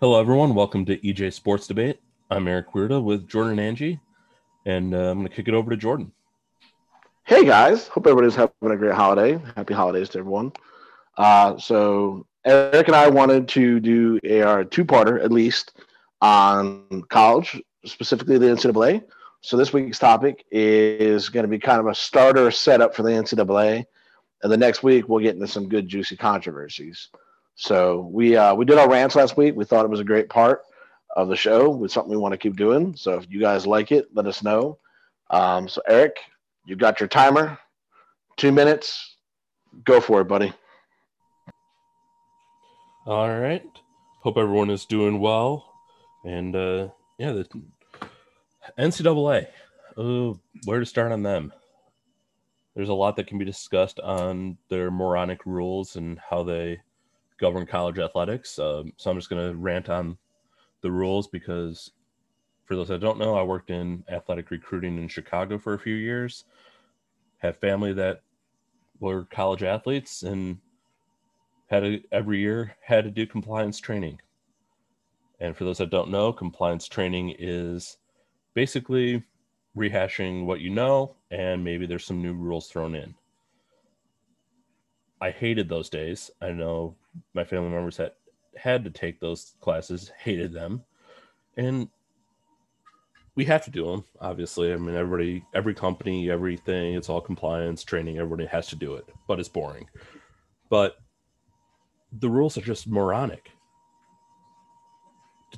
Hello, everyone. Welcome to EJ Sports Debate. I'm Eric Weirda with Jordan and Angie, and uh, I'm going to kick it over to Jordan. Hey guys, hope everybody's having a great holiday. Happy holidays to everyone. Uh, so Eric and I wanted to do a, a two-parter at least on college, specifically the NCAA. So this week's topic is going to be kind of a starter setup for the NCAA, and the next week we'll get into some good juicy controversies. So we uh, we did our rants last week. We thought it was a great part of the show. It's something we want to keep doing. So if you guys like it, let us know. Um, so Eric, you got your timer. Two minutes. Go for it, buddy. All right. Hope everyone is doing well. And uh, yeah, the NCAA. Uh, where to start on them? There's a lot that can be discussed on their moronic rules and how they govern college athletics. Um, so I'm just going to rant on the rules because, for those that don't know, I worked in athletic recruiting in Chicago for a few years. Have family that were college athletes and had to, every year had to do compliance training. And for those that don't know, compliance training is basically rehashing what you know, and maybe there's some new rules thrown in. I hated those days. I know my family members that had to take those classes hated them, and we have to do them. Obviously, I mean, everybody, every company, everything, it's all compliance training. Everybody has to do it, but it's boring. But the rules are just moronic.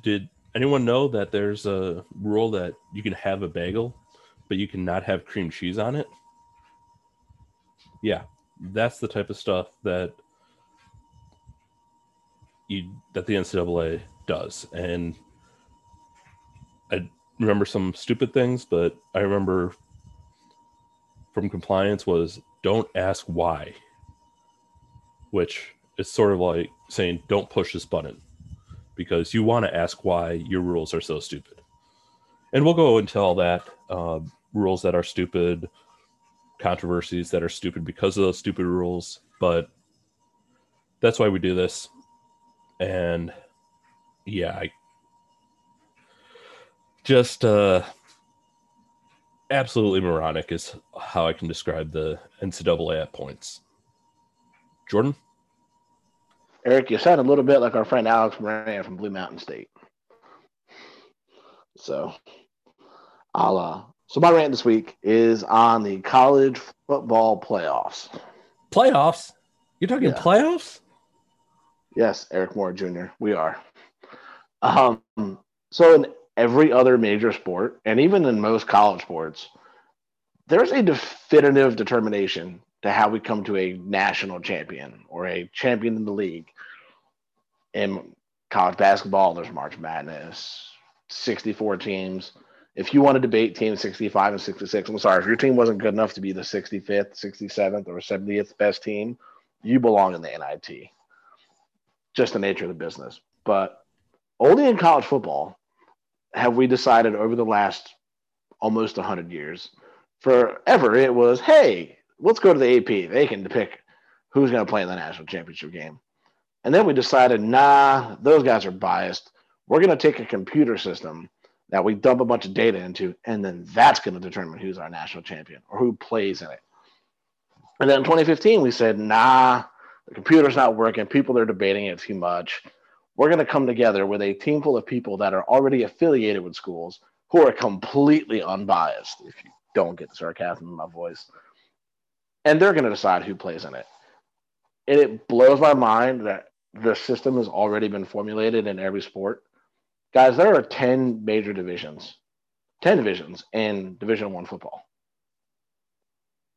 Did anyone know that there's a rule that you can have a bagel, but you cannot have cream cheese on it? Yeah, that's the type of stuff that you that the NCAA does, and I remember some stupid things, but I remember from compliance was don't ask why, which is sort of like saying don't push this button because you want to ask why your rules are so stupid. And we'll go into all that uh, rules that are stupid, controversies that are stupid because of those stupid rules, but that's why we do this. And yeah, I just uh absolutely moronic is how I can describe the NCAA at points. Jordan? Eric, you sound a little bit like our friend Alex Moran from Blue Mountain State. So I'll uh so my rant this week is on the college football playoffs. Playoffs? You're talking yeah. playoffs? Yes, Eric Moore Jr. We are. Um, so in every other major sport, and even in most college sports, there's a definitive determination to how we come to a national champion or a champion in the league. In college basketball, there's March Madness, 64 teams if you want to debate team 65 and 66, I'm sorry, if your team wasn't good enough to be the 65th, 67th, or 70th best team, you belong in the NIT. Just the nature of the business. But only in college football have we decided over the last almost 100 years, forever, it was, hey, let's go to the AP. They can pick who's going to play in the national championship game. And then we decided, nah, those guys are biased. We're going to take a computer system that we dump a bunch of data into, and then that's going to determine who's our national champion or who plays in it. And then in 2015, we said, nah, the computer's not working. People are debating it too much. We're going to come together with a team full of people that are already affiliated with schools who are completely unbiased, if you don't get the sarcasm in my voice. And they're going to decide who plays in it. And it blows my mind that the system has already been formulated in every sport guys, there are 10 major divisions, 10 divisions in Division One football.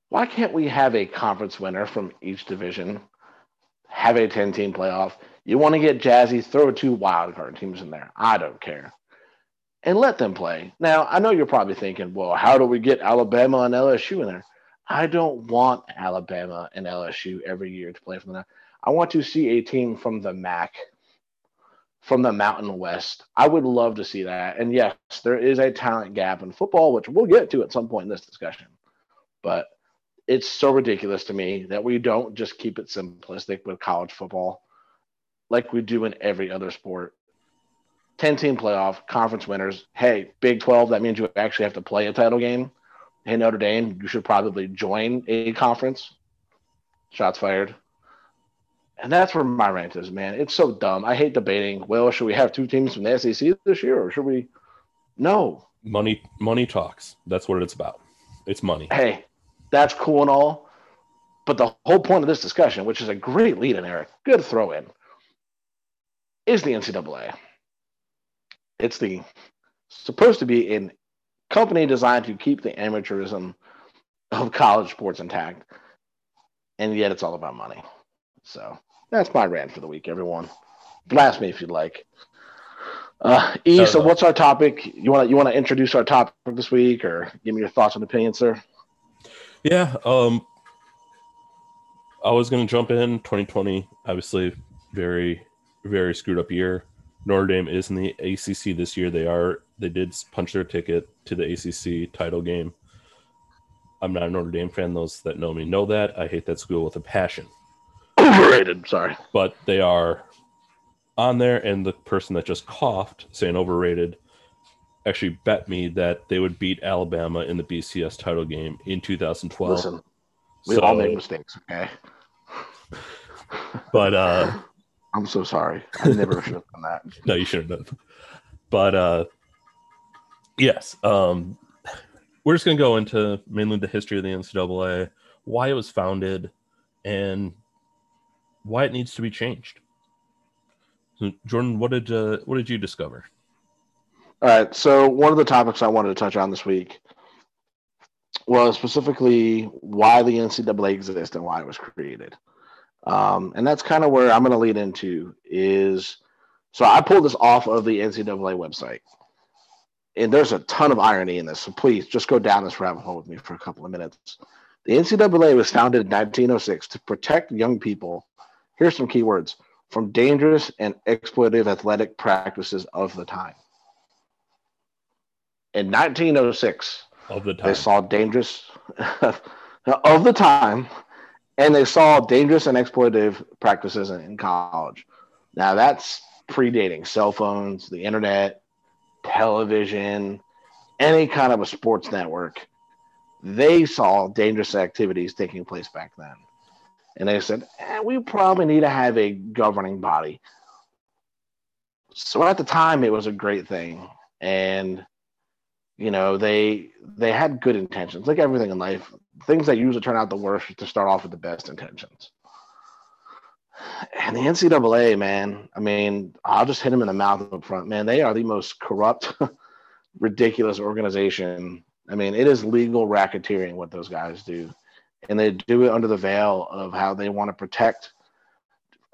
Why can't we have a conference winner from each division, have a 10 team playoff? You want to get jazzy, throw two wild card teams in there. I don't care. And let them play. Now, I know you're probably thinking, well, how do we get Alabama and LSU in there? I don't want Alabama and LSU every year to play from that. I want to see a team from the MAC from the Mountain West. I would love to see that. And yes, there is a talent gap in football, which we'll get to at some point in this discussion. But it's so ridiculous to me that we don't just keep it simplistic with college football like we do in every other sport. 10 team playoff, conference winners. Hey, Big 12, that means you actually have to play a title game. Hey, Notre Dame, you should probably join a conference. Shots fired. And that's where my rant is, man. It's so dumb. I hate debating. Well, should we have two teams from the SEC this year, or should we? No. Money, money talks. That's what it's about. It's money. Hey, that's cool and all, but the whole point of this discussion, which is a great lead in, Eric, good throw in, is the NCAA. It's the supposed to be a company designed to keep the amateurism of college sports intact, and yet it's all about money. So that's my rant for the week, everyone. Blast me if you'd like. Uh, e, so what's our topic? You want to you want to introduce our topic this week, or give me your thoughts and opinions, sir? Yeah, um, I was going to jump in. 2020, obviously, very very screwed up year. Notre Dame is in the ACC this year. They are they did punch their ticket to the ACC title game. I'm not a Notre Dame fan. Those that know me know that. I hate that school with a passion. Overrated. Sorry, but they are on there, and the person that just coughed saying overrated actually bet me that they would beat Alabama in the BCS title game in 2012. Listen, we so, all make mistakes, okay? but uh I'm so sorry. I never should have done that. No, you shouldn't have. But uh yes, um we're just gonna go into mainly the history of the NCAA, why it was founded, and why it needs to be changed. So, Jordan, what did uh, what did you discover? All right. So one of the topics I wanted to touch on this week was specifically why the NCAA exists and why it was created. Um, and that's kind of where I'm going to lead into is so I pulled this off of the NCAA website. And there's a ton of irony in this. So please just go down this rabbit hole with me for a couple of minutes. The NCAA was founded in 1906 to protect young people. Here's some keywords from dangerous and exploitative athletic practices of the time. In 1906, of the time. they saw dangerous of the time, and they saw dangerous and exploitative practices in, in college. Now that's predating cell phones, the internet, television, any kind of a sports network. They saw dangerous activities taking place back then. And they said, eh, we probably need to have a governing body. So at the time, it was a great thing. And, you know, they they had good intentions, like everything in life. Things that usually turn out the worst to start off with the best intentions. And the NCAA, man, I mean, I'll just hit them in the mouth up front, man. They are the most corrupt, ridiculous organization. I mean, it is legal racketeering what those guys do and they do it under the veil of how they want to protect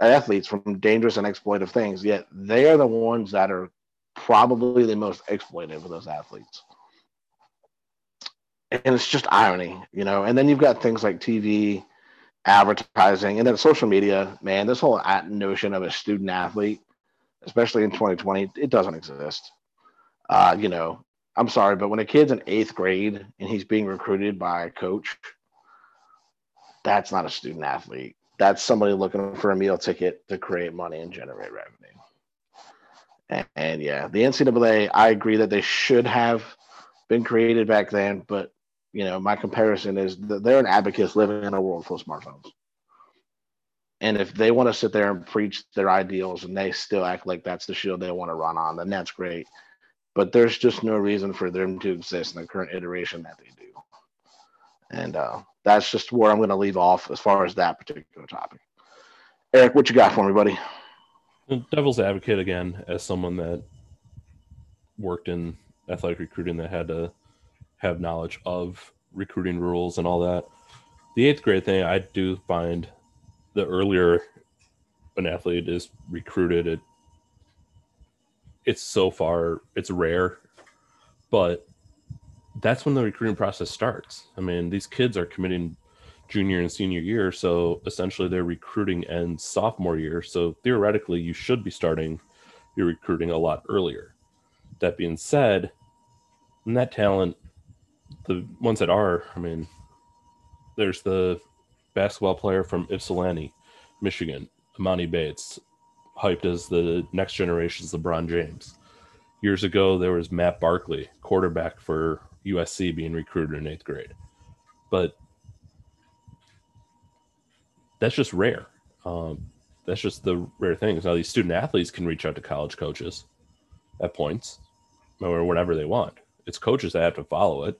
athletes from dangerous and exploitative things. Yet they are the ones that are probably the most exploitive of those athletes. And it's just irony, you know. And then you've got things like TV, advertising, and then social media. Man, this whole notion of a student athlete, especially in 2020, it doesn't exist. Uh, you know, I'm sorry, but when a kid's in eighth grade and he's being recruited by a coach that's not a student athlete. That's somebody looking for a meal ticket to create money and generate revenue. And, and yeah, the NCAA, I agree that they should have been created back then, but you know, my comparison is they're an advocates living in a world full of smartphones. And if they want to sit there and preach their ideals and they still act like that's the shield they want to run on, then that's great. But there's just no reason for them to exist in the current iteration that they do. And uh, that's just where I'm going to leave off as far as that particular topic. Eric, what you got for me, buddy? Devil's advocate again, as someone that worked in athletic recruiting that had to have knowledge of recruiting rules and all that. The eighth grade thing, I do find the earlier an athlete is recruited, it it's so far it's rare, but that's when the recruiting process starts. I mean, these kids are committing junior and senior year, so essentially their recruiting ends sophomore year. So theoretically, you should be starting your recruiting a lot earlier. That being said, and that talent, the ones that are, I mean, there's the basketball player from Ypsilanti, Michigan, Emoni Bates, hyped as the next generation's LeBron James. years ago there was Matt Barkley, quarterback for USC, being recruited in eighth grade, but that's just rare. Um, that's just the rare things. Now these student athletes can reach out to college coaches at points or whatever they want. It's coaches that have to follow it,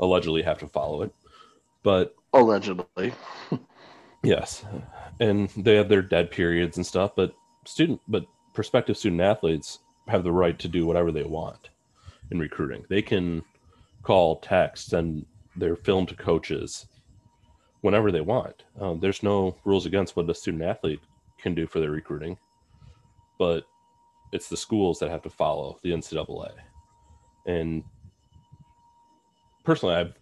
allegedly have to follow it, but allegedly, yes, and they have their dead periods and stuff. But student, but prospective student athletes have the right to do whatever they want in recruiting. They can call, text, and their film to coaches whenever they want. Um, there's no rules against what a student athlete can do for their recruiting, but it's the schools that have to follow the NCAA. And personally, I've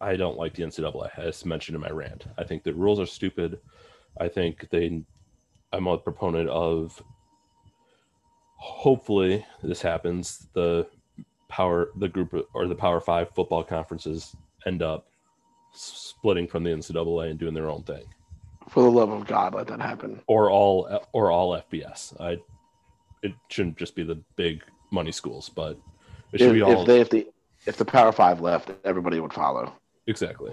I don't like the NCAA, as mentioned in my rant. I think the rules are stupid. I think they. I'm a proponent of. Hopefully, this happens. The power, the group or the Power Five football conferences end up splitting from the NCAA and doing their own thing. For the love of God, let that happen. Or all, or all FBS. I. It shouldn't just be the big money schools, but it should if, be all. If they, if the, if the Power Five left, everybody would follow. Exactly.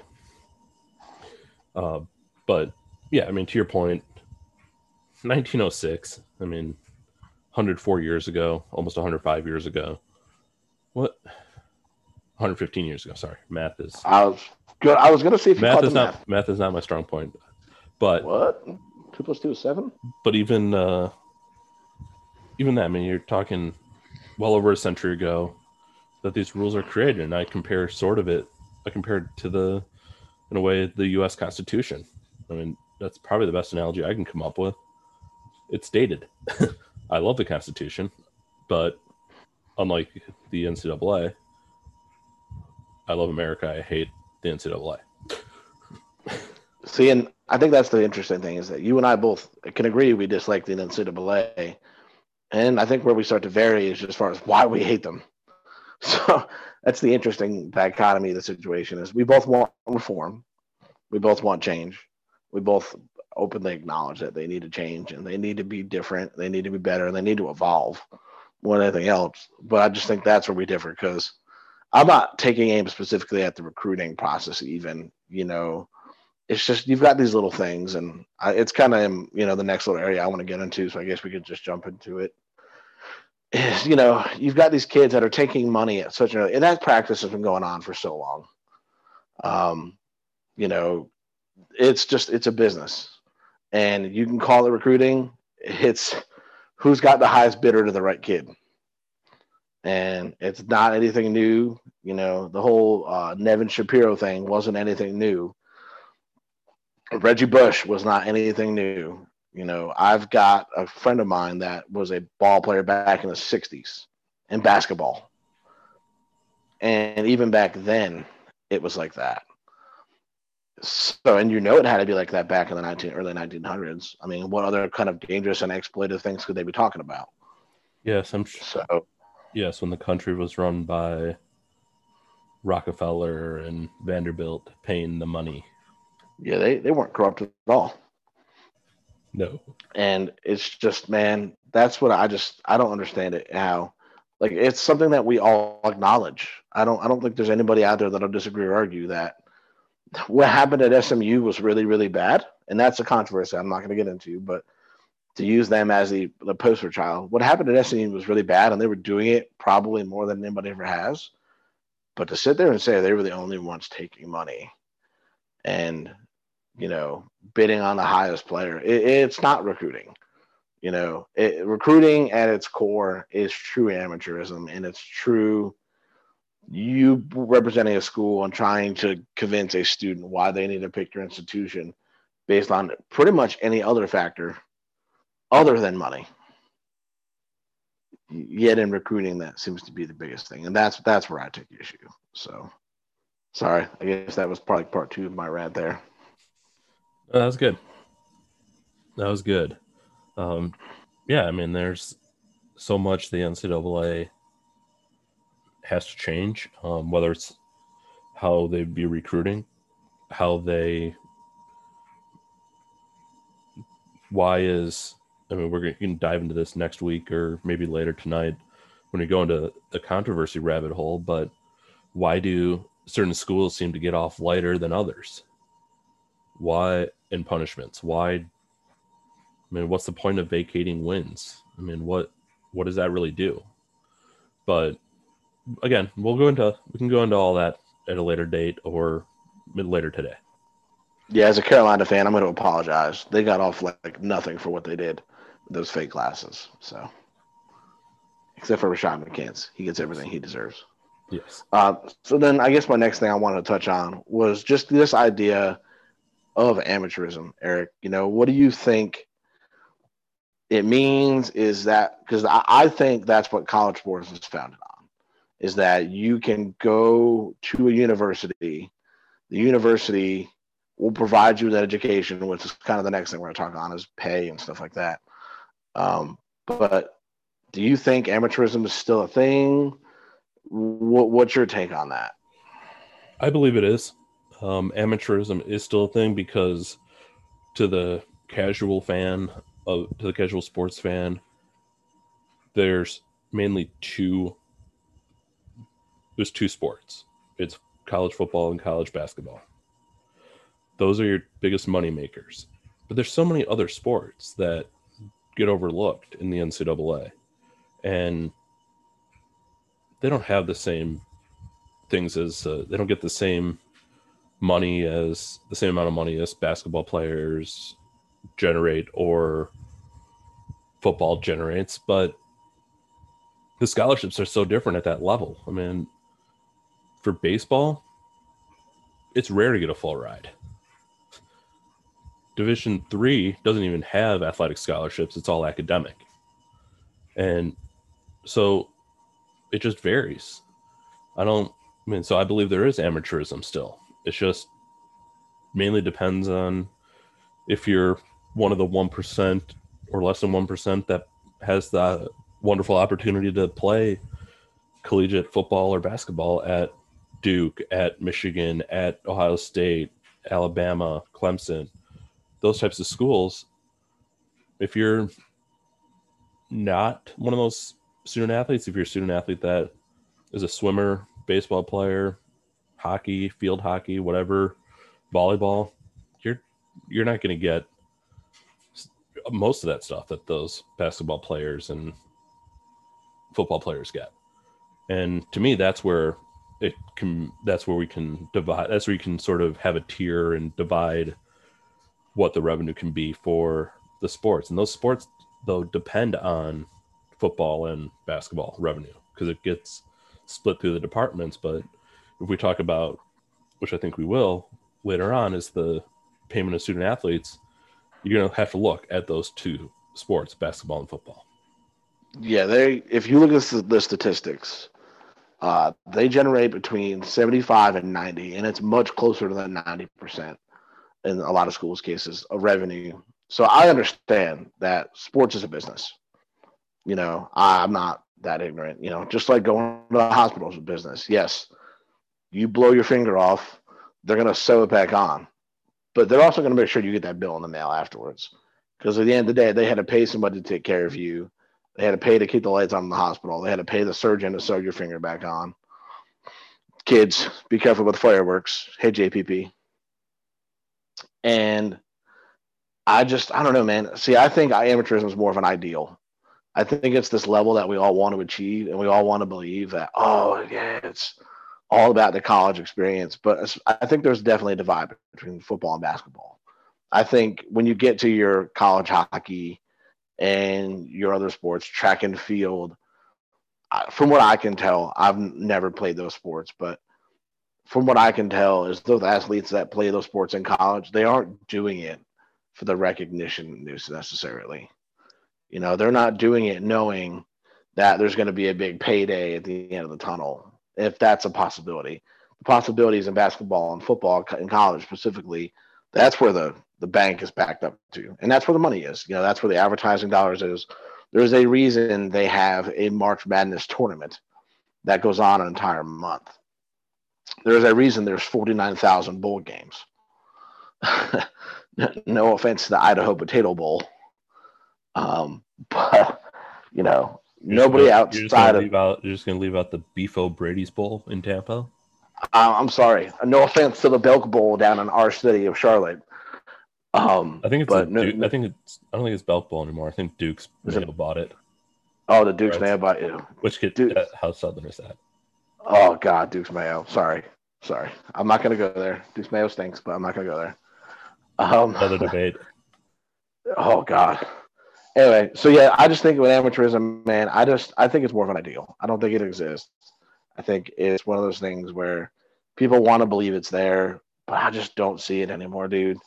Uh, but yeah, I mean, to your point, 1906. I mean, 104 years ago, almost 105 years ago. What? 115 years ago. Sorry, math is. I was good. I was going to see if math is not math. math is not my strong point, but what? Two plus two is seven. But even uh, even that, I mean, you're talking well over a century ago that these rules are created, and I compare sort of it. I compared to the, in a way, the U.S. Constitution. I mean, that's probably the best analogy I can come up with. It's dated. I love the Constitution, but unlike the NCAA, I love America. I hate the NCAA. See, and I think that's the interesting thing is that you and I both can agree we dislike the NCAA, and I think where we start to vary is as far as why we hate them. So that's the interesting dichotomy of the situation is we both want reform, we both want change, we both openly acknowledge that they need to change and they need to be different, they need to be better, and they need to evolve than anything else. But I just think that's where we differ because I'm not taking aim specifically at the recruiting process, even you know. It's just you've got these little things, and I, it's kind of you know the next little area I want to get into. So I guess we could just jump into it is you know you've got these kids that are taking money at such a and that practice has been going on for so long um you know it's just it's a business and you can call it recruiting it's who's got the highest bidder to the right kid and it's not anything new you know the whole uh, nevin shapiro thing wasn't anything new reggie bush was not anything new you know, I've got a friend of mine that was a ball player back in the 60s in basketball. And even back then, it was like that. So, and you know, it had to be like that back in the 19, early 1900s. I mean, what other kind of dangerous and exploitative things could they be talking about? Yes, I'm sure. So, yes, when the country was run by Rockefeller and Vanderbilt paying the money. Yeah, they, they weren't corrupt at all. No. And it's just, man, that's what I just I don't understand it how like it's something that we all acknowledge. I don't I don't think there's anybody out there that'll disagree or argue that what happened at SMU was really, really bad. And that's a controversy I'm not going to get into, but to use them as the, the poster child, what happened at SMU was really bad, and they were doing it probably more than anybody ever has. But to sit there and say they were the only ones taking money and you know, bidding on the highest player. It, it's not recruiting. You know, it, recruiting at its core is true amateurism and it's true you representing a school and trying to convince a student why they need to pick your institution based on pretty much any other factor other than money. Yet in recruiting, that seems to be the biggest thing, and that's that's where I take issue. So, sorry, I guess that was probably part two of my rant there. That was good. That was good. Um, yeah, I mean, there's so much the NCAA has to change, um, whether it's how they be recruiting, how they, why is I mean, we're going to dive into this next week or maybe later tonight when we go into the controversy rabbit hole. But why do certain schools seem to get off lighter than others? Why in punishments? Why? I mean, what's the point of vacating wins? I mean, what what does that really do? But again, we'll go into we can go into all that at a later date or later today. Yeah, as a Carolina fan, I'm going to apologize. They got off like nothing for what they did with those fake glasses. So, except for Rashad McCants, he gets everything he deserves. Yes. Uh, so then, I guess my next thing I wanted to touch on was just this idea of amateurism, Eric. You know, what do you think it means? Is that because I, I think that's what college sports is founded on, is that you can go to a university, the university will provide you with that education, which is kind of the next thing we're going to talk on is pay and stuff like that. Um, but do you think amateurism is still a thing? What, what's your take on that? I believe it is. Um, amateurism is still a thing because to the casual fan of to the casual sports fan, there's mainly two. There's two sports. It's college football and college basketball those are your biggest money makers. But there's so many other sports that get overlooked in the NCAA, and they don't have the same things as uh, they don't get the same money as the same amount of money as basketball players generate or football generates, but the scholarships are so different at that level. I mean, for baseball, it's rare to get a full ride. Division three doesn't even have athletic scholarships; it's all academic, and so it just varies. I don't. I mean, so I believe there is amateurism still. It's just mainly depends on if you're one of the one percent or less than one percent that has the wonderful opportunity to play collegiate football or basketball at Duke, at Michigan, at Ohio State, Alabama, Clemson those types of schools, if you're not one of those student athletes, if you're a student athlete that is a swimmer, baseball player, hockey, field hockey, whatever, volleyball, you're you're not going to get most of that stuff that those basketball players and football players get. And to me, that's where it can. That's where we can divide. That's where you can sort of have a tier and divide what the revenue can be for the sports. And those sports, though, depend on football and basketball revenue because it gets split through the departments. But if we talk about, which I think we will later on, is the payment of student athletes, you're going to have to look at those two sports, basketball and football. Yeah, they. If you look at the statistics, uh, they generate between 75 and 90, and it's much closer to that 90 percent in a lot of schools' cases of revenue. So I understand that sports is a business. You know, I'm not that ignorant. You know, just like going to the hospital is a business. Yes, you blow your finger off, they're going to sew it back on, but they're also going to make sure you get that bill in the mail afterwards. Because at the end of the day, they had to pay somebody to take care of you. They had to pay to keep the lights on in the hospital. They had to pay the surgeon to sew your finger back on. Kids, be careful with fireworks. Hey, JPP. And I just, I don't know, man. See, I think amateurism is more of an ideal. I think it's this level that we all want to achieve and we all want to believe that, oh, yeah, it's all about the college experience. But I think there's definitely a divide between football and basketball. I think when you get to your college hockey and your other sports, track and field, from what I can tell, I've never played those sports, but from what I can tell, is those athletes that play those sports in college, they aren't doing it for the recognition news necessarily. You know, they're not doing it knowing that there's going to be a big payday at the end of the tunnel, if that's a possibility. The possibilities in basketball and football in college specifically, that's where the, the bank is backed up to. And that's where the money is. You know, that's where the advertising dollars is. There's a reason they have a March Madness tournament that goes on an entire month there's a reason there's 49,000 bowl games. no offense to the Idaho Potato Bowl, Um, but you know, You're nobody just gonna- you're just outside gonna of. out. You're just gonna leave out the Beef 'O' Brady's Bowl in Tampa. Uh, I'm sorry. No offense to the Belk Bowl down in our city of Charlotte. Um, I think it's. but no- Duke, I think it's. I don't think it's Belk Bowl anymore. I think Duke's it- have bought it. oh, the Duke's Right. Mayo by you. Which kid? Uh, how southern is that? Oh God, Duke's Mayo. Sorry, sorry. I'm not gonna go there. Duke's Mayo stinks, but I'm not gonna go there. Um, Another debate. Oh God. Anyway, so yeah, I just think with amateurism, man, I just I think it's more of an ideal. I don't think it exists. I think it's one of those things where people want to believe it's there, but I just don't see it anymore, dude.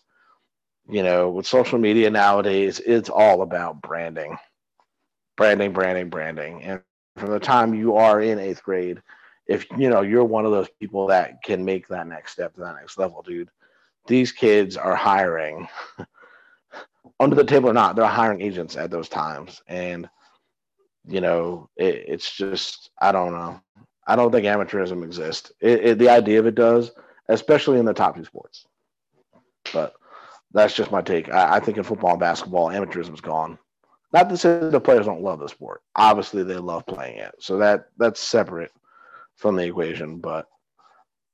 You know, with social media nowadays, it's all about branding. Branding, branding, branding. And from the time you are in eighth grade, if you know you're one of those people that can make that next step to that next level, dude, these kids are hiring under the table or not, they're hiring agents at those times. And, you know, it, it's just, I don't know. I don't think amateurism exists. It, it, the idea of it does, especially in the top two sports. But that's just my take. I, I think in football and basketball, amateurism is gone. Not to say the players don't love the sport. Obviously, they love playing it. So that that's separate from the equation. But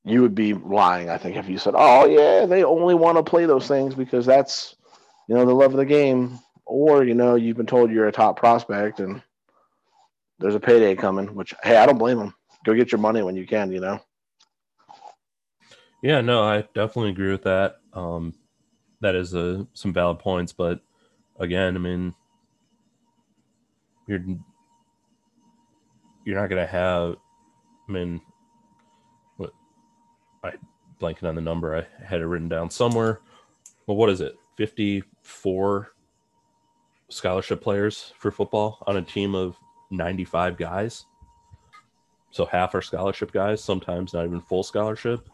you would be lying, I think, if you said, "Oh yeah, they only want to play those things because that's you know the love of the game," or you know you've been told you're a top prospect and there's a payday coming. Which hey, I don't blame them. Go get your money when you can. You know. Yeah, no, I definitely agree with that. Um, that is uh, some valid points, but again, I mean, you're you're not gonna have. I mean, what I blanking on the number. I had it written down somewhere. Well, what is it? Fifty-four scholarship players for football on a team of ninety-five guys. So half are scholarship guys. Sometimes not even full scholarship.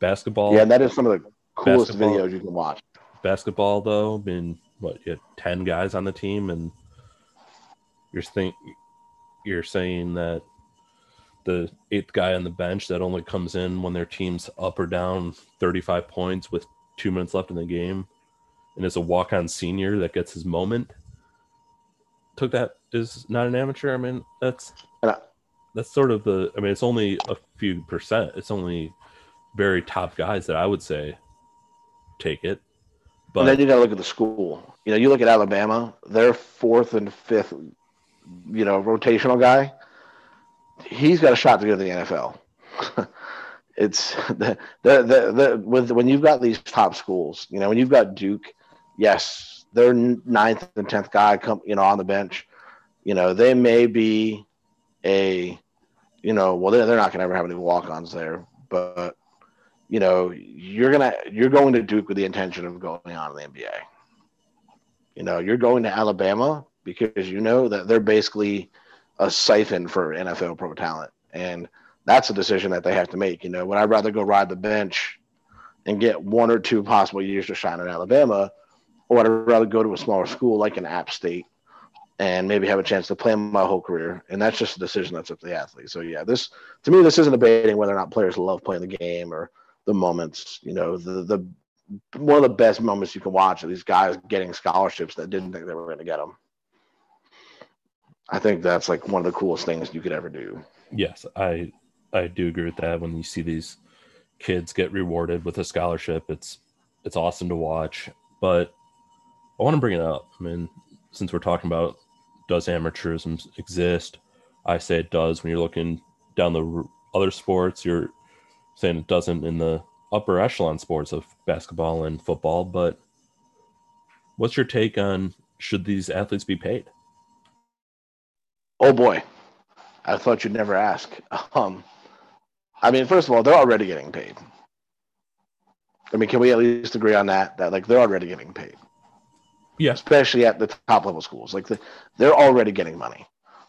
Basketball. Yeah, that is some of the coolest Basketball. videos you can watch. basketball though been what you had 10 guys on the team and you're think you're saying that the eighth guy on the bench that only comes in when their team's up or down 35 points with two minutes left in the game and is a walk-on senior that gets his moment took that is not an amateur i mean that's that's sort of the i mean it's only a few percent it's only very top guys that i would say take it but and then you got to look at the school. You know, you look at Alabama; their fourth and fifth, you know, rotational guy. He's got a shot to go to the NFL. it's the, the the the with when you've got these top schools. You know, when you've got Duke, yes, their ninth and tenth guy come, you know, on the bench. You know, they may be a, you know, well, they're, they're not going to ever have any walk-ons there, but you know, you're gonna you're going to Duke with the intention of going on to the NBA. You know, you're going to Alabama because you know that they're basically a siphon for NFL pro talent, and that's a decision that they have to make. You know, would I rather go ride the bench and get one or two possible years to shine in Alabama, or would I rather go to a smaller school like an App State and maybe have a chance to play my whole career? And that's just a decision that's up to the athlete. So yeah, this to me, this isn't debating whether or not players love playing the game or the moments. You know, the the one of the best moments you can watch are these guys getting scholarships that didn't think they were going to get them. I think that's like one of the coolest things you could ever do. Yes, I I do agree with that. When you see these kids get rewarded with a scholarship, it's it's awesome to watch. But I want to bring it up. I mean, since we're talking about does amateurism exist, I say it does. When you're looking down the other sports, you're saying it doesn't in the upper echelon sports of basketball and football. But what's your take on should these athletes be paid? Oh boy, I thought you'd never ask. Um, I mean, first of all, they're already getting paid. I mean, can we at least agree on that? That like they're already getting paid, Yes. especially at the top level schools. Like the, they're already getting money,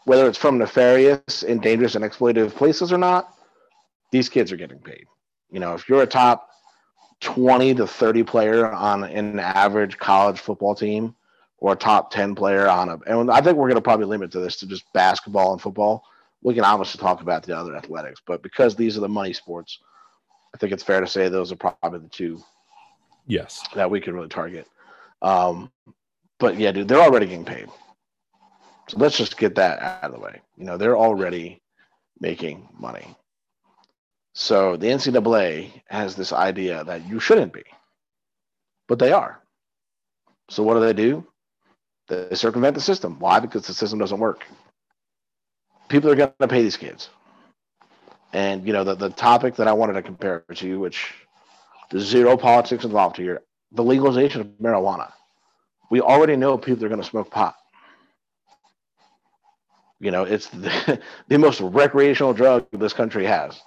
whether it's from nefarious and dangerous and exploitative places or not. These kids are getting paid. You know, if you're a top twenty to thirty player on an average college football team, or a top 10 player on a and I think we're going to probably limit to this to just basketball and football. We can obviously talk about the other athletics, but because these are the money sports, I think it's fair to say those are probably the two Yes. that we can really target. Um, but yeah, dude, they're already getting paid. So let's just get that out of the way. You know, they're already making money. So the NCAA has this idea that you shouldn't be, but they are. So what do they do? They circumvent the system. Why? Because the system doesn't work. People are going to pay these kids. And, you know, the, the topic that I wanted to compare to you, which there's zero politics involved here, the legalization of marijuana. We already know people are going to smoke pot. You know, it's the, the most recreational drug this country has.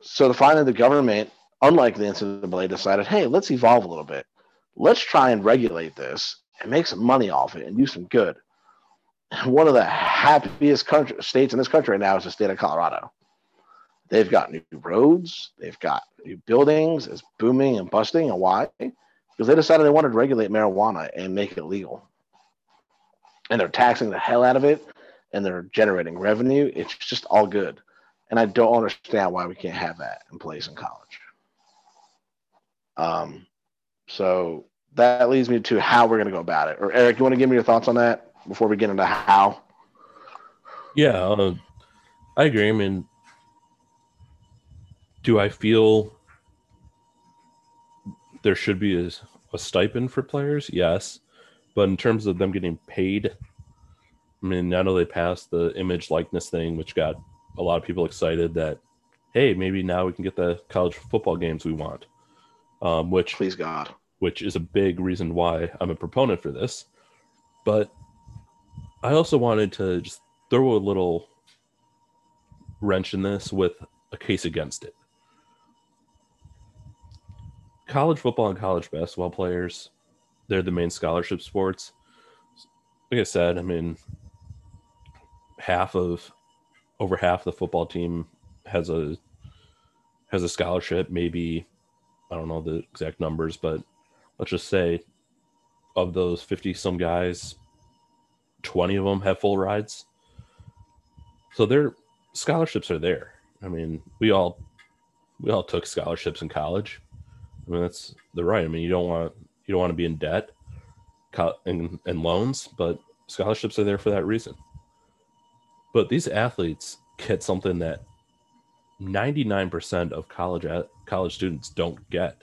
So finally, the government, unlike the incident, NCAA, decided, hey, let's evolve a little bit. Let's try and regulate this and make some money off it and do some good. One of the happiest country, states in this country right now is the state of Colorado. They've got new roads, they've got new buildings, it's booming and busting. And why? Because they decided they wanted to regulate marijuana and make it legal. And they're taxing the hell out of it and they're generating revenue. It's just all good. And I don't understand why we can't have that in place in college. Um, so that leads me to how we're going to go about it. Or Eric, you want to give me your thoughts on that before we get into how? Yeah, uh, I agree. I mean, do I feel there should be a, a stipend for players? Yes, but in terms of them getting paid, I mean, I know they passed the image likeness thing, which got a lot of people excited that, hey, maybe now we can get the college football games we want. Um, which please God, which is a big reason why I'm a proponent for this. But I also wanted to just throw a little wrench in this with a case against it. College football and college basketball players, they're the main scholarship sports. Like I said, I mean, half of over half the football team has a has a scholarship maybe i don't know the exact numbers but let's just say of those 50 some guys 20 of them have full rides. So their scholarships are there. I mean we all we all took scholarships in college. I mean that's the right. I mean you don't want you don't want to be in debt and, and loans but scholarships are there for that reason but these athletes get something that 99% of college college students don't get.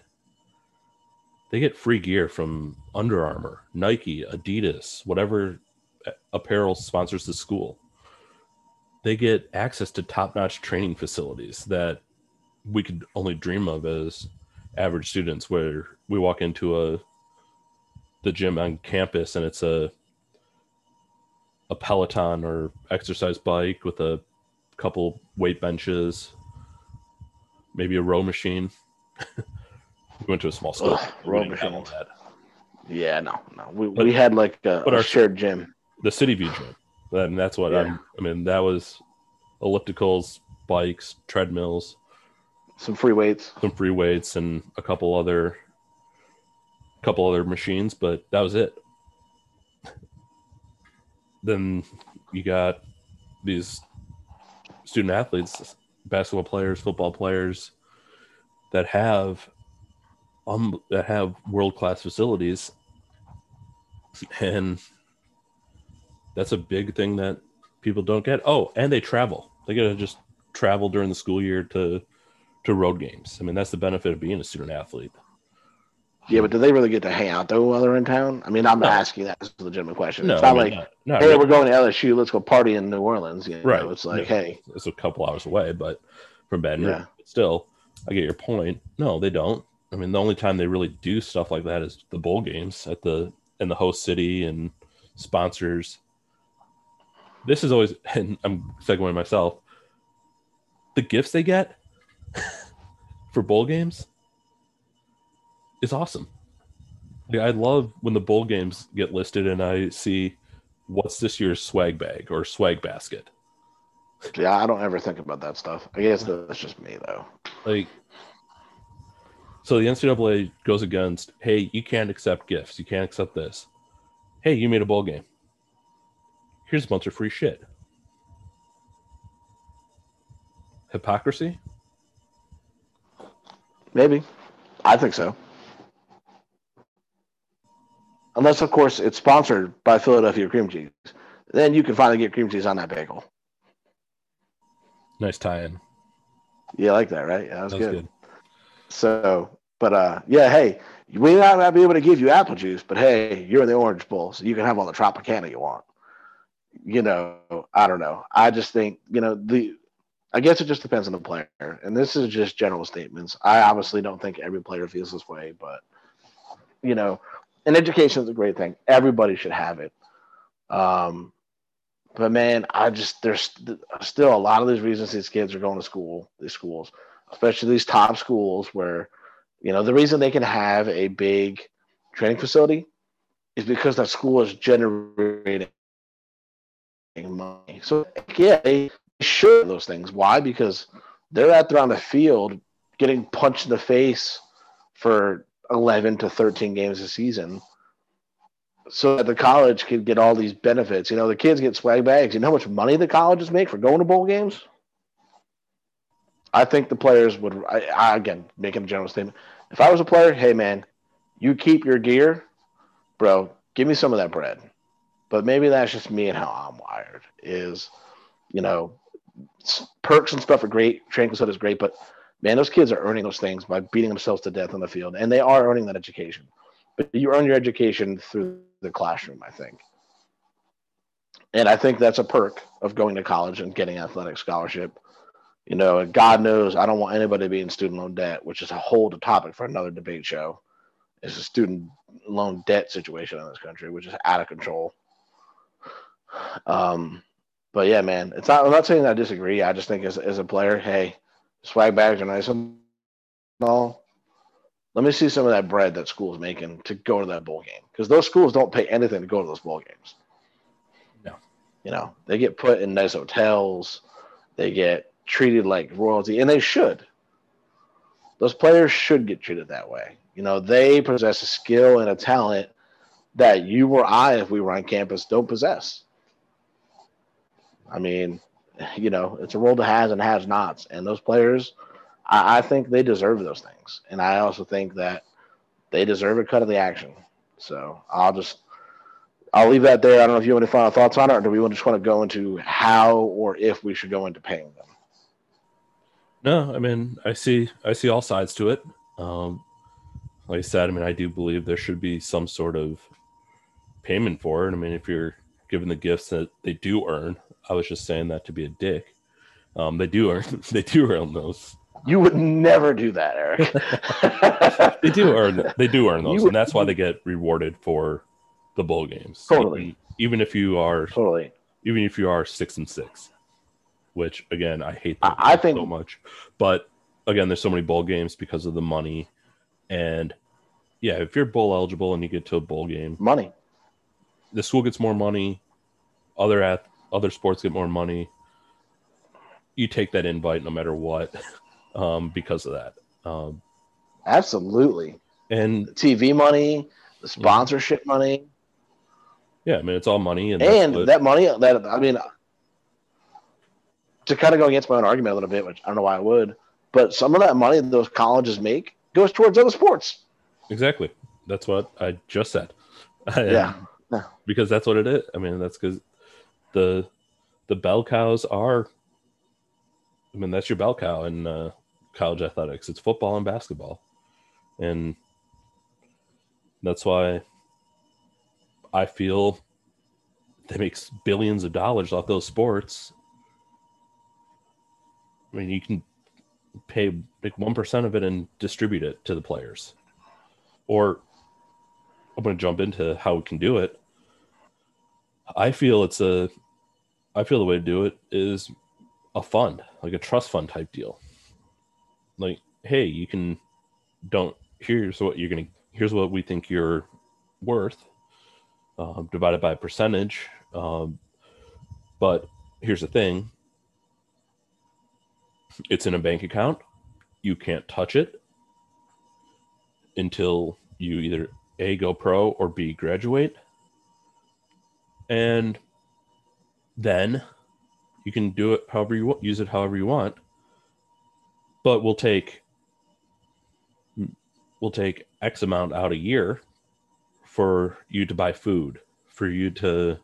They get free gear from Under Armour, Nike, Adidas, whatever apparel sponsors the school. They get access to top-notch training facilities that we could only dream of as average students where we walk into a the gym on campus and it's a a Peloton or exercise bike with a couple weight benches, maybe a row machine. we went to a small school. Ugh, row machine. Yeah, no, no. We, but, we had like a, but our, shared gym. The City View gym. And that's what yeah. I'm, I mean, that was ellipticals, bikes, treadmills, some free weights, some free weights, and a couple other, couple other machines, but that was it then you got these student athletes, basketball players, football players that have um that have world class facilities, and that's a big thing that people don't get. Oh, and they travel. They get to just travel during the school year to to road games. I mean, that's the benefit of being a student athlete. Yeah, but do they really get to hang out though while they're in town? I mean, I'm no. asking that as a legitimate question. No, it's not I mean, like, hey, we're going to LSU, let's go party in New Orleans. You know? Right. It's like, hey, it's a couple hours away, but from Baton Rouge, yeah. still, I get your point. No, they don't. I mean, the only time they really do stuff like that is the bowl games at the in the host city and sponsors. This is always, and I'm segueing myself. The gifts they get for bowl games is awesome. I love when the bowl games get listed and I see what's this year's swag bag or swag basket. Yeah, I don't ever think about that stuff. I guess that's just me though. Like, so the NCAA goes against, hey, you can't accept gifts. You can't accept this. Hey, you made a bowl game. Here's a bunch of free shit. Hypocrisy? Maybe. I think so. Unless of course it's sponsored by Philadelphia cream cheese. Then you can finally get cream cheese on that bagel. Nice tie-in. Yeah, I like that, right? Yeah, that was, That was good. good. So, but uh, yeah, hey, we might not be able to give you apple juice, but hey, you're in the Orange Bowl, so you can have all the Tropicana you want. You know, I don't know. I just think you know the. I guess it just depends on the player, and this is just general statements. I obviously don't think every player feels this way, but you know, and education is a great thing. Everybody should have it. Um, but man, I just there's still a lot of these reasons these kids are going to school, these schools, especially these top schools where, you know, the reason they can have a big training facility is because that school is generating money. So yeah, they should those things. Why? Because they're out there on the field getting punched in the face for 11 to 13 games a season so that the college can get all these benefits. You know, the kids get swag bags. You know how much money the colleges make for going to bowl games? I think the players would, I, I, again, making a general statement. If I was a player, hey, man, you keep your gear, bro, give me some of that bread. But maybe that's just me and how I'm wired is, you know, perks and stuff are great. Training facility is great, but man, those kids are earning those things by beating themselves to death on the field, and they are earning that education. But you earn your education through the classroom, I think. And I think that's a perk of going to college and getting athletic scholarship. You know, God knows I don't want anybody to be in student loan debt, which is a whole topic for another debate show. It's a student loan debt situation in this country, which is out of control. Um, but yeah, man, it's not. I'm not saying I disagree. I just think as as a player, hey, swag bags are nice and all. Let me see some of that bread that school's making to go to that bowl game because those schools don't pay anything to go to those bowl games. No. you know they get put in nice hotels, they get treated like royalty, and they should. Those players should get treated that way. You know, they possess a skill and a talent that you or I, if we were on campus, don't possess. I mean, you know, it's a world of has and has nots, and those players, I, I think they deserve those things, and I also think that they deserve a cut of the action. So I'll just, I'll leave that there. I don't know if you have any final thoughts on it, or do we just want to go into how or if we should go into paying them? No, I mean, I see, I see all sides to it. Um, like I said, I mean, I do believe there should be some sort of payment for it. I mean, if you're given the gifts that they do earn, I was just saying that to be a dick. Um, they do earn, they do earn those. You would never do that, Eric. They do earn, they do earn those, You- and that's why they get rewarded for the bowl games. Totally. Even, even if you are, totally. even if you are six and six, which again, I hate that I think- so much. But again, there's so many bowl games because of the money, and yeah, if you're bowl eligible and you get to a bowl game, Money. the school gets more money, other at other sports get more money. You take that invite no matter what, um, because of that. Um, Absolutely. and TV money, the sponsorship money, yeah, I mean it's all money, and, and that money that I mean to kind of go against my own argument a little bit, which I don't know why I would, but some of that money that those colleges make goes towards other sports. exactly that's what I just said. Yeah. because that's what it is. I mean, that's because the the bell cows are. I mean, that's your bell cow in uh, college athletics. It's football and basketball, and that's why I feel they make billions of dollars off those sports. I mean, you can pay like one percent of it and distribute it to the players, or I'm going to jump into how we can do it. I feel it's a, I feel the way to do it is a fund, like a trust fund type deal. Like, hey, you can, don't, here's what you're to, here's what we think you're worth, um, divided by a percentage. Um, but here's the thing it's in a bank account. You can't touch it until you either A, go pro, or B, graduate. And then you can do it however you want, use it however you want. But we'll take we'll take X amount out a year for you to buy food, for you to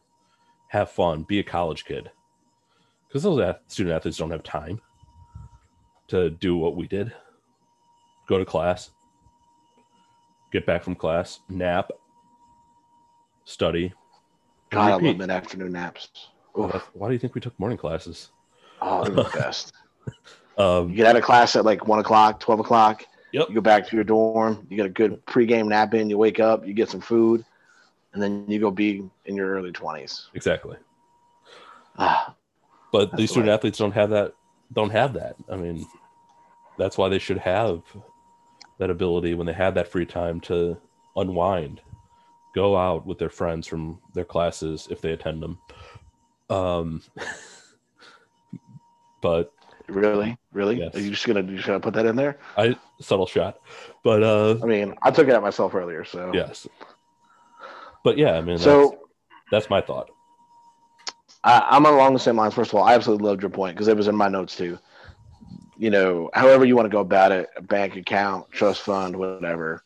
have fun, be a college kid. Because those student athletes don't have time to do what we did go to class, get back from class, nap, study. God, I love mid afternoon naps. Why do you think we took morning classes? Oh, they're the best. um, you get out of class at like one o'clock, 12 o'clock. Yep. You go back to your dorm. You get a good pregame nap in. You wake up. You get some food, and then you go be in your early 20s. Exactly. Ah, but these student athletes don't have that. Don't have that. I mean, that's why they should have that ability when they have that free time to unwind, go out with their friends from their classes if they attend them. Um, but really, really, yes. are you just gonna you just gonna put that in there? I subtle shot, but uh, I mean, I took it at myself earlier, so yes. But yeah, I mean, so that's, that's my thought. I, am along the same lines. First of all, I absolutely loved your point because it was in my notes too. You know, however you want to go about it, a bank account, trust fund, whatever.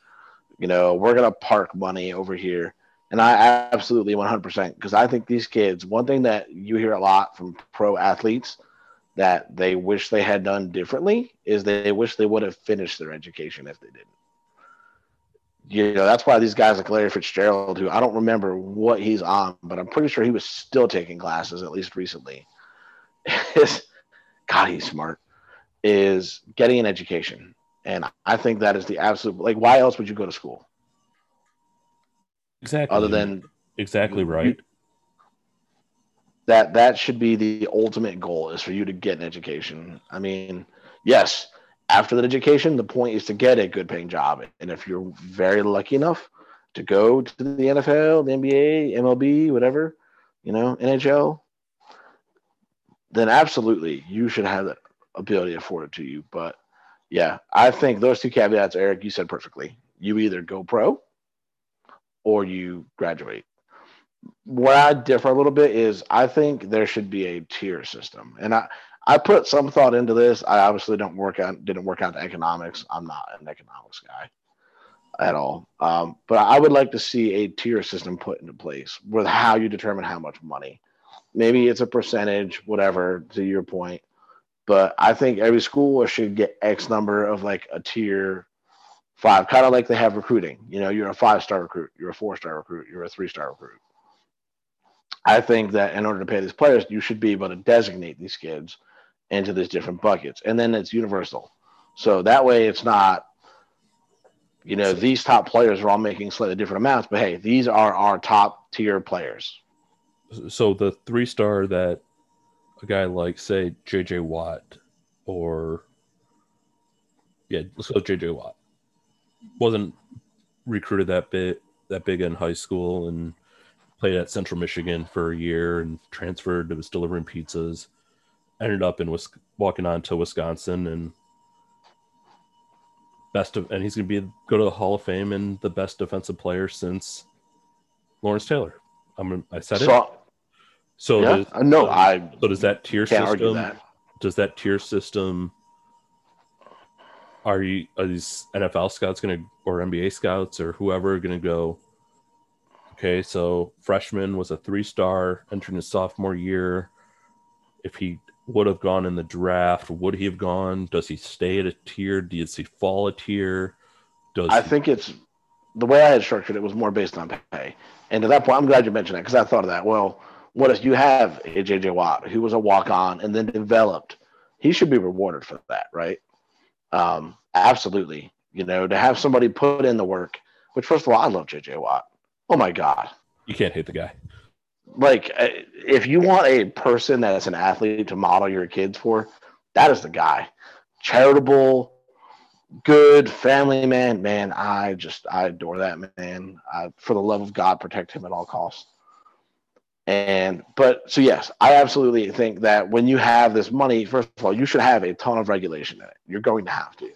You know, we're gonna park money over here, and I absolutely 100% because I think these kids. One thing that you hear a lot from pro athletes that they wish they had done differently is they wish they would have finished their education if they didn't you know, that's why these guys like Larry Fitzgerald, who I don't remember what he's on, but I'm pretty sure he was still taking classes at least recently. is God, he's smart. Is getting an education, and I think that is the absolute like. Why else would you go to school? Exactly. Other than exactly right. You, that that should be the ultimate goal is for you to get an education. I mean, yes, after that education, the point is to get a good paying job. And if you're very lucky enough to go to the NFL, the NBA, MLB, whatever, you know, NHL, then absolutely you should have that ability afforded to you. But yeah, I think those two caveats, Eric, you said perfectly. You either go pro or you graduate. Where I differ a little bit is I think there should be a tier system. And I, I put some thought into this. I obviously don't work out, didn't work out the economics. I'm not an economics guy at all. Um, but I would like to see a tier system put into place with how you determine how much money. Maybe it's a percentage, whatever, to your point. But I think every school should get X number of like a tier five, kind of like they have recruiting. You know, you're a five star recruit, you're a four star recruit, you're a three star recruit. I think that in order to pay these players, you should be able to designate these kids into these different buckets. And then it's universal. So that way it's not, you know, these top players are all making slightly different amounts, but hey, these are our top tier players. So the three star that a guy like, say, JJ Watt or, yeah, let's go JJ Watt, wasn't recruited that bit that big in high school and played at Central Michigan for a year and transferred to was delivering pizzas ended up in Wis- walking on to Wisconsin and best of, and he's going to be go to the Hall of Fame and the best defensive player since Lawrence Taylor. I'm I said so, it. So yeah, does, no, I so does that tier system? That. Does that tier system? Are you are these NFL scouts to or NBA scouts or whoever to go? Okay, so freshman was a three star entering his sophomore year. If he would have gone in the draft? Would he have gone? Does he stay at a tier? Does he fall a tier? Does I he... think it's the way I had structured it was more based on pay. And to that point, I'm glad you mentioned that because I thought of that. Well, what if you have a JJ Watt who was a walk on and then developed? He should be rewarded for that, right? Um, absolutely. You know, to have somebody put in the work, which first of all, I love JJ Watt. Oh my God. You can't hate the guy like uh, if you want a person that's an athlete to model your kids for, that is the guy. Charitable, good family man. Man, I just I adore that man. I, for the love of God, protect him at all costs. And but so yes, I absolutely think that when you have this money, first of all, you should have a ton of regulation in it. You're going to have to.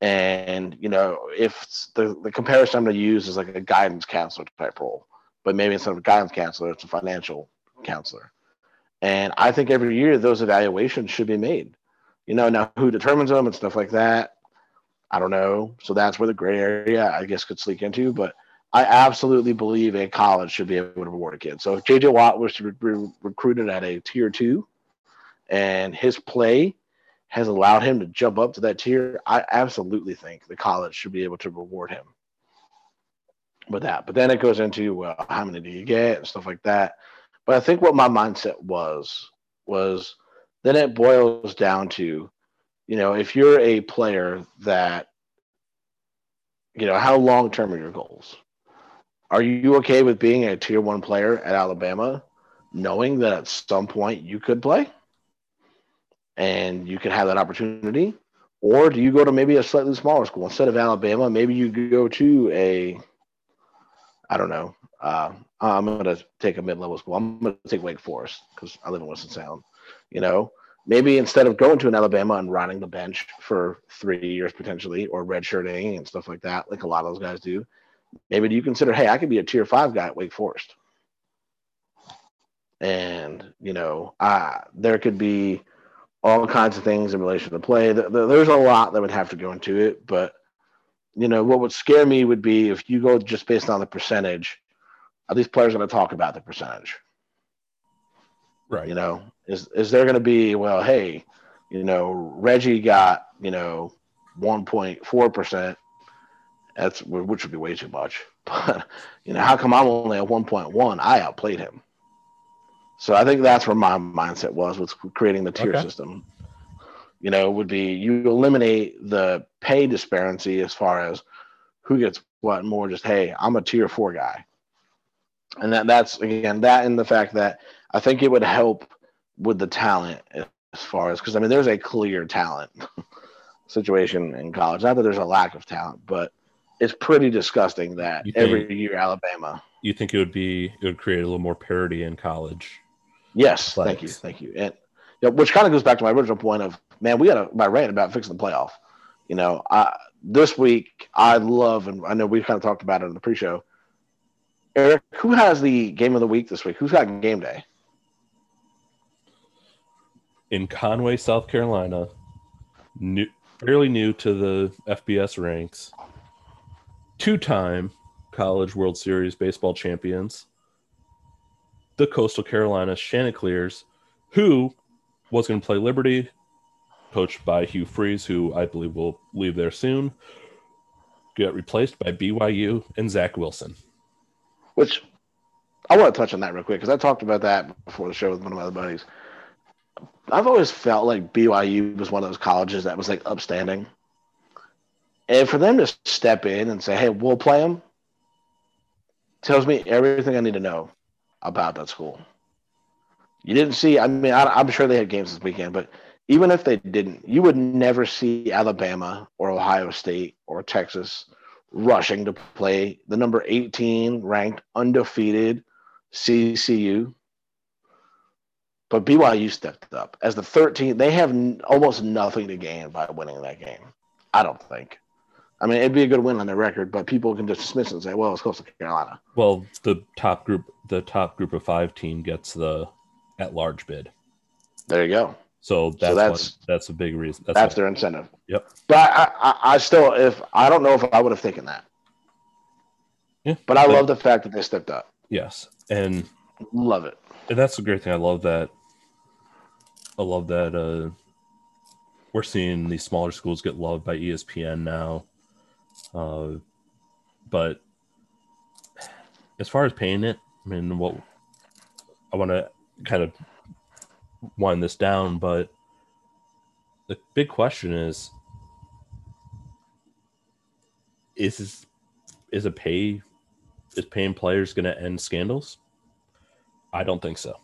And you know, if the, the comparison I'm going to use is like a guidance counselor type role but maybe instead of a guidance counselor, it's a financial counselor. And I think every year those evaluations should be made. You know, now who determines them and stuff like that, I don't know. So that's where the gray area, I guess, could sneak into. But I absolutely believe a college should be able to reward a kid. So if JJ Watt was recruited at a tier two, and his play has allowed him to jump up to that tier, I absolutely think the college should be able to reward him with that. But then it goes into well, how many do you get and stuff like that. But I think what my mindset was was then it boils down to, you know, if you're a player that, you know, how long term are your goals? Are you okay with being a tier one player at Alabama, knowing that at some point you could play and you could have that opportunity? Or do you go to maybe a slightly smaller school instead of Alabama? Maybe you go to a I don't know. Uh, I'm going to take a mid-level school. I'm going to take Wake Forest because I live in Winston Salem. You know, maybe instead of going to an Alabama and riding the bench for three years potentially, or redshirting and stuff like that, like a lot of those guys do, maybe do you consider, hey, I could be a tier five guy at Wake Forest, and you know, uh, there could be all kinds of things in relation to play. There's a lot that would have to go into it, but you know, what would scare me would be if you go just based on the percentage. Are these players going to talk about the percentage? Right. You know, is is there going to be well, hey, you know, Reggie got you know one point four percent. That's which would be way too much. But you know, how come I'm only at one point one? I outplayed him. So I think that's where my mindset was with creating the tier okay. system you know, would be you eliminate the pay disparity as far as who gets what more just hey, I'm a tier four guy. And that that's again that and the fact that I think it would help with the talent as far as because I mean there's a clear talent situation in college. Not that there's a lack of talent, but it's pretty disgusting that think, every year Alabama. You think it would be it would create a little more parity in college? Yes, thank you, thank you. And you know, which kind of goes back to my original point of man, we got a my rant about fixing the playoff. You know, I, this week I love, and I know we kind of talked about it in the pre-show. Eric, who has the game of the week this week? Who's got game day? In Conway, South Carolina, new, fairly new to the FBS ranks, two-time College World Series baseball champions, the Coastal Carolina Chanticleers, who was going to play Liberty, coached by Hugh Freeze, who I believe will leave there soon, get replaced by BYU and Zach Wilson. Which I want to touch on that real quick because I talked about that before the show with one of my buddies. I've always felt like BYU was one of those colleges that was like upstanding. And for them to step in and say, hey, we'll play them, tells me everything I need to know about that school. You didn't see, I mean, I, am sure they had games this weekend, but even if they didn't, you would never see Alabama or Ohio State or Texas rushing to play the number 18 ranked undefeated CCU. But BYU stepped up as the 13th. They have n- almost nothing to gain by winning that game. I don't think. I mean, it'd be a good win on their record, but people can just dismiss it and say, "Well, it's Coastal Carolina." Well, the top group, the top group of five team gets the at-large bid. There you go. So that's so that's, that's a big reason. That's, that's their incentive. Yep. But I, I, I, still, if I don't know if I would have taken that. Yeah. But I love the fact that they stepped up. Yes, and love it. And that's the great thing. I love that. I love that. Uh, we're seeing these smaller schools get loved by ESPN now. Uh, but as far as paying it, I mean, what I want to kind of wind this down, but the big question is is is a pay is paying players going to end scandals? I don't think so.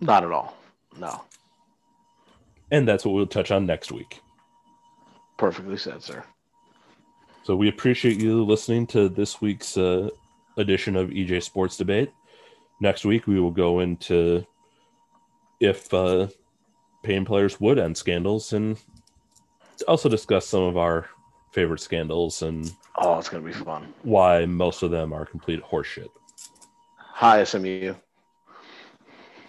Not at all. No. And that's what we'll touch on next week. Perfectly said, sir. So we appreciate you listening to this week's uh, edition of EJ Sports Debate. Next week we will go into if uh, paying players would end scandals and also discuss some of our favorite scandals and oh, it's gonna be fun. Why most of them are complete horseshit. Hi, SMU.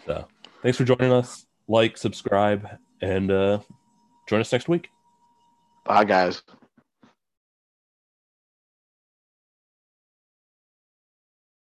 So, thanks for joining us. Like, subscribe, and uh, join us next week. Bye, guys.